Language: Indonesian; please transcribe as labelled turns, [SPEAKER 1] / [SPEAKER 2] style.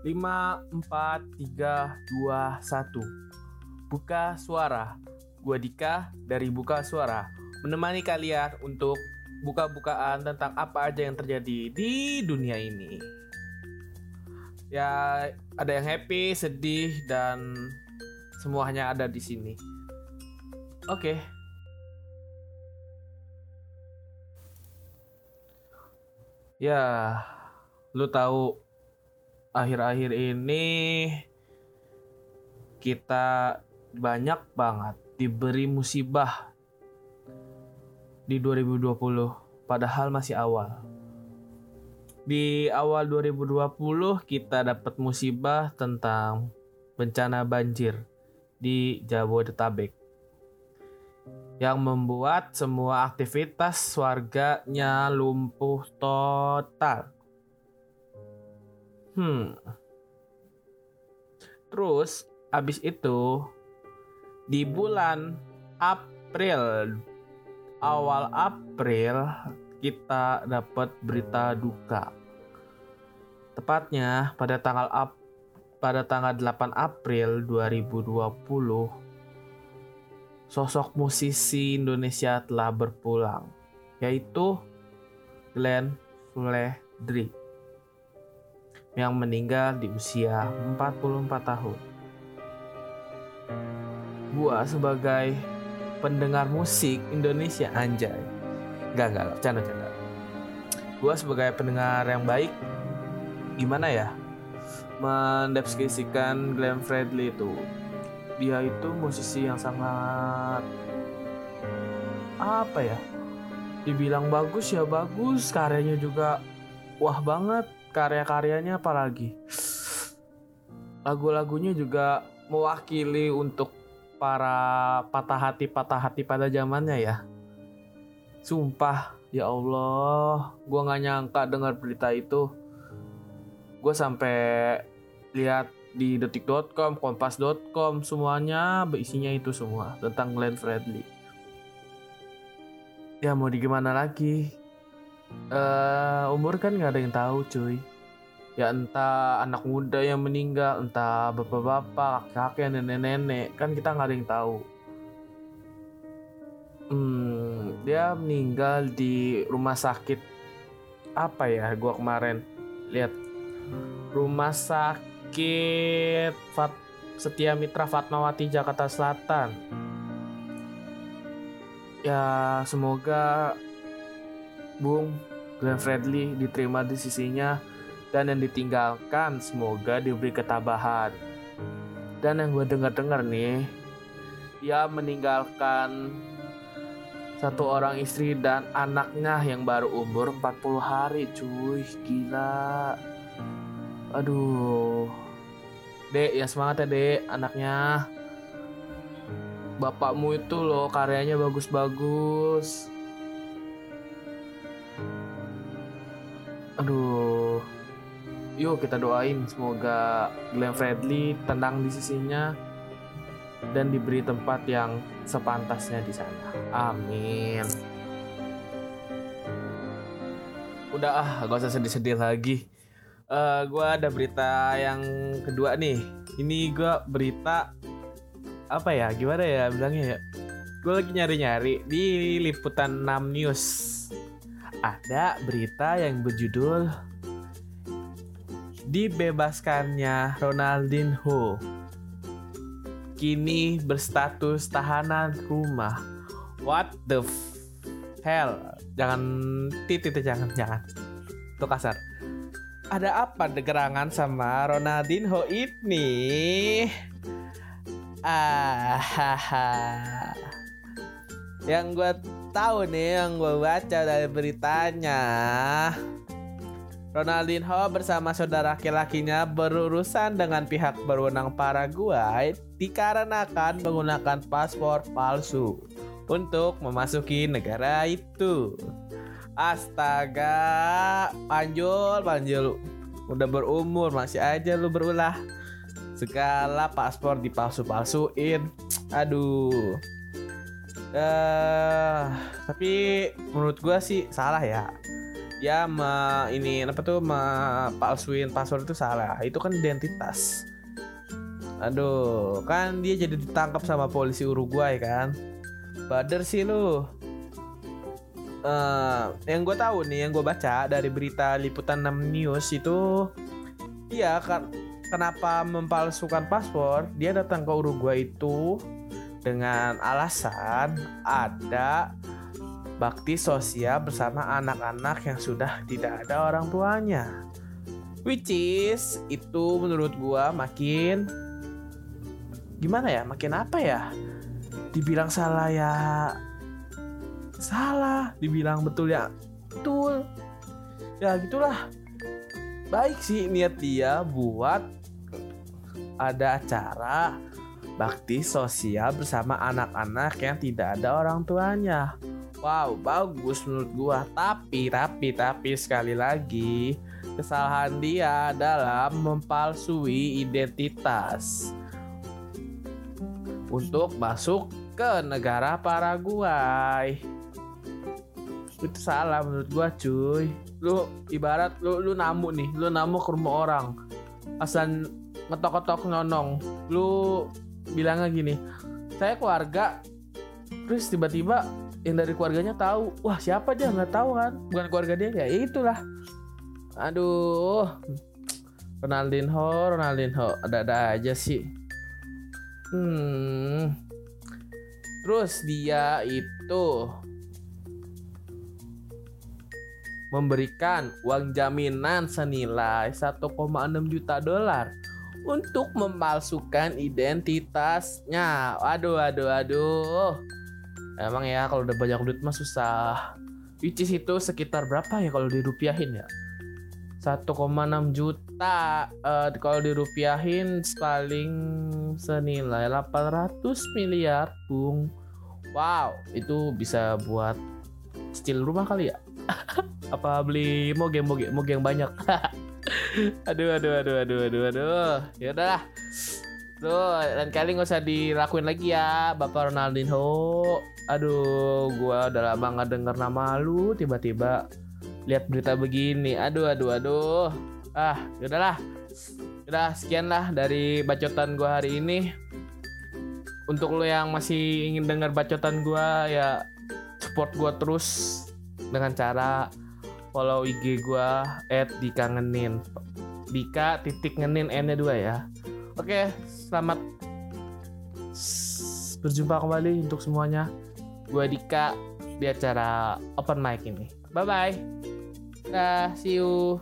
[SPEAKER 1] 5, 4, 3, 2, 1 Buka suara. Gua Dika dari Buka Suara. Menemani kalian untuk buka-bukaan tentang apa aja yang terjadi di dunia ini. Ya ada yang happy, sedih, dan semuanya ada di sini. Oke. Ya, lu tahu akhir-akhir ini kita banyak banget diberi musibah di 2020 padahal masih awal. Di awal 2020 kita dapat musibah tentang bencana banjir di Jabodetabek yang membuat semua aktivitas warganya lumpuh total. Hmm. Terus abis itu di bulan April awal April kita dapat berita duka. Tepatnya pada tanggal Ap pada tanggal 8 April 2020 sosok musisi Indonesia telah berpulang yaitu Glenn Fredly yang meninggal di usia 44 tahun. Gua sebagai pendengar musik Indonesia anjay. Gak, gak, canda-canda. Gua sebagai pendengar yang baik, gimana ya? Mendeskripsikan Glenn Fredly itu. Dia itu musisi yang sangat apa ya? Dibilang bagus ya bagus, karyanya juga wah banget karya-karyanya apalagi lagu-lagunya juga mewakili untuk para patah hati patah hati pada zamannya ya. Sumpah ya Allah gue nggak nyangka dengar berita itu. Gue sampai lihat di detik.com kompas.com semuanya berisinya itu semua tentang Glenn Fredly. Ya mau di gimana lagi uh, umur kan nggak ada yang tahu cuy. Ya entah anak muda yang meninggal entah bapak-bapak kakek nenek-nenek kan kita nggak ada yang tahu. Hmm, dia meninggal di rumah sakit apa ya gua kemarin? Lihat. Rumah sakit Fat Setia Mitra Fatmawati Jakarta Selatan. Ya semoga Bung Glenn Fredly diterima di sisinya dan yang ditinggalkan semoga diberi ketabahan. Dan yang gue dengar-dengar nih, dia meninggalkan satu orang istri dan anaknya yang baru umur 40 hari cuy. Gila. Aduh. Dek ya semangat ya dek anaknya. Bapakmu itu loh karyanya bagus-bagus aduh. Yuk kita doain. Semoga Glenn Fredly tenang di sisinya dan diberi tempat yang sepantasnya di sana. Amin. Udah ah gak usah sedih-sedih lagi. Uh, eh, gue ada berita yang kedua nih. Ini gue berita apa ya? Gimana ya bilangnya ya? Gue lagi nyari-nyari di liputan 6 news ada berita yang berjudul Dibebaskannya Ronaldinho kini berstatus tahanan rumah. What the hell? Jangan titit jangan jangan. Itu kasar. Ada apa gerangan sama Ronaldinho ini? Ah, Yang gue tahu nih yang gue baca dari beritanya Ronaldinho bersama saudara laki-lakinya berurusan dengan pihak berwenang Paraguay dikarenakan menggunakan paspor palsu untuk memasuki negara itu. Astaga, panjul, panjul. Udah berumur masih aja lu berulah. Segala paspor dipalsu-palsuin. Aduh uh, tapi menurut gue sih salah ya.
[SPEAKER 2] Ya me, ini apa tuh palsuin password itu salah. Itu kan identitas. Aduh kan dia jadi ditangkap sama polisi Uruguay kan? Bader sih lu. Uh, yang gue tahu nih yang gue baca dari berita liputan 6 news itu iya kan kenapa mempalsukan paspor dia datang ke Uruguay itu dengan alasan ada bakti sosial bersama anak-anak yang sudah tidak ada orang tuanya. Which is itu menurut gua makin gimana ya? Makin apa ya? Dibilang salah ya salah, dibilang betul ya betul. Ya gitulah. Baik sih niat dia buat ada acara bakti sosial bersama anak-anak yang tidak ada orang tuanya. Wow, bagus menurut gua. Tapi, tapi, tapi sekali lagi kesalahan dia adalah mempalsui identitas untuk masuk ke negara Paraguay. Itu salah menurut gua, cuy. Lu ibarat lu lu namu nih, lu namu ke rumah orang. Asal ngetok-ketok nyonong. Lu bilangnya gini, "Saya keluarga." Terus tiba-tiba yang dari keluarganya tahu wah siapa dia? Nggak tahu kan. Bukan keluarga dia ya itulah. Aduh Ronaldinho Ronaldinho ada-ada aja sih. Hmm. Terus dia itu memberikan uang jaminan senilai 1,6 juta dolar untuk memalsukan identitasnya. Aduh, aduh, aduh. Emang ya kalau udah banyak duit mah susah. Which is itu sekitar berapa ya kalau dirupiahin ya? 1,6 juta. Uh, kalau dirupiahin paling senilai 800 miliar bung. Wow itu bisa buat steel rumah kali ya? Apa beli moge moge moge yang banyak aduh aduh aduh aduh aduh aduh ya udah Tuh, dan kali nggak usah dilakuin lagi ya, Bapak Ronaldinho. Aduh, gua udah lama nggak denger nama lu, tiba-tiba lihat berita begini. Aduh, aduh, aduh. Ah, udahlah. Udah sekian lah dari bacotan gua hari ini. Untuk lo yang masih ingin dengar bacotan gua ya support gua terus dengan cara follow IG gua @dikangenin. Dika titik ngenin N-nya dua ya. Oke, selamat berjumpa kembali untuk semuanya. Gue Dika di acara open mic ini. Bye bye. Dah, see you.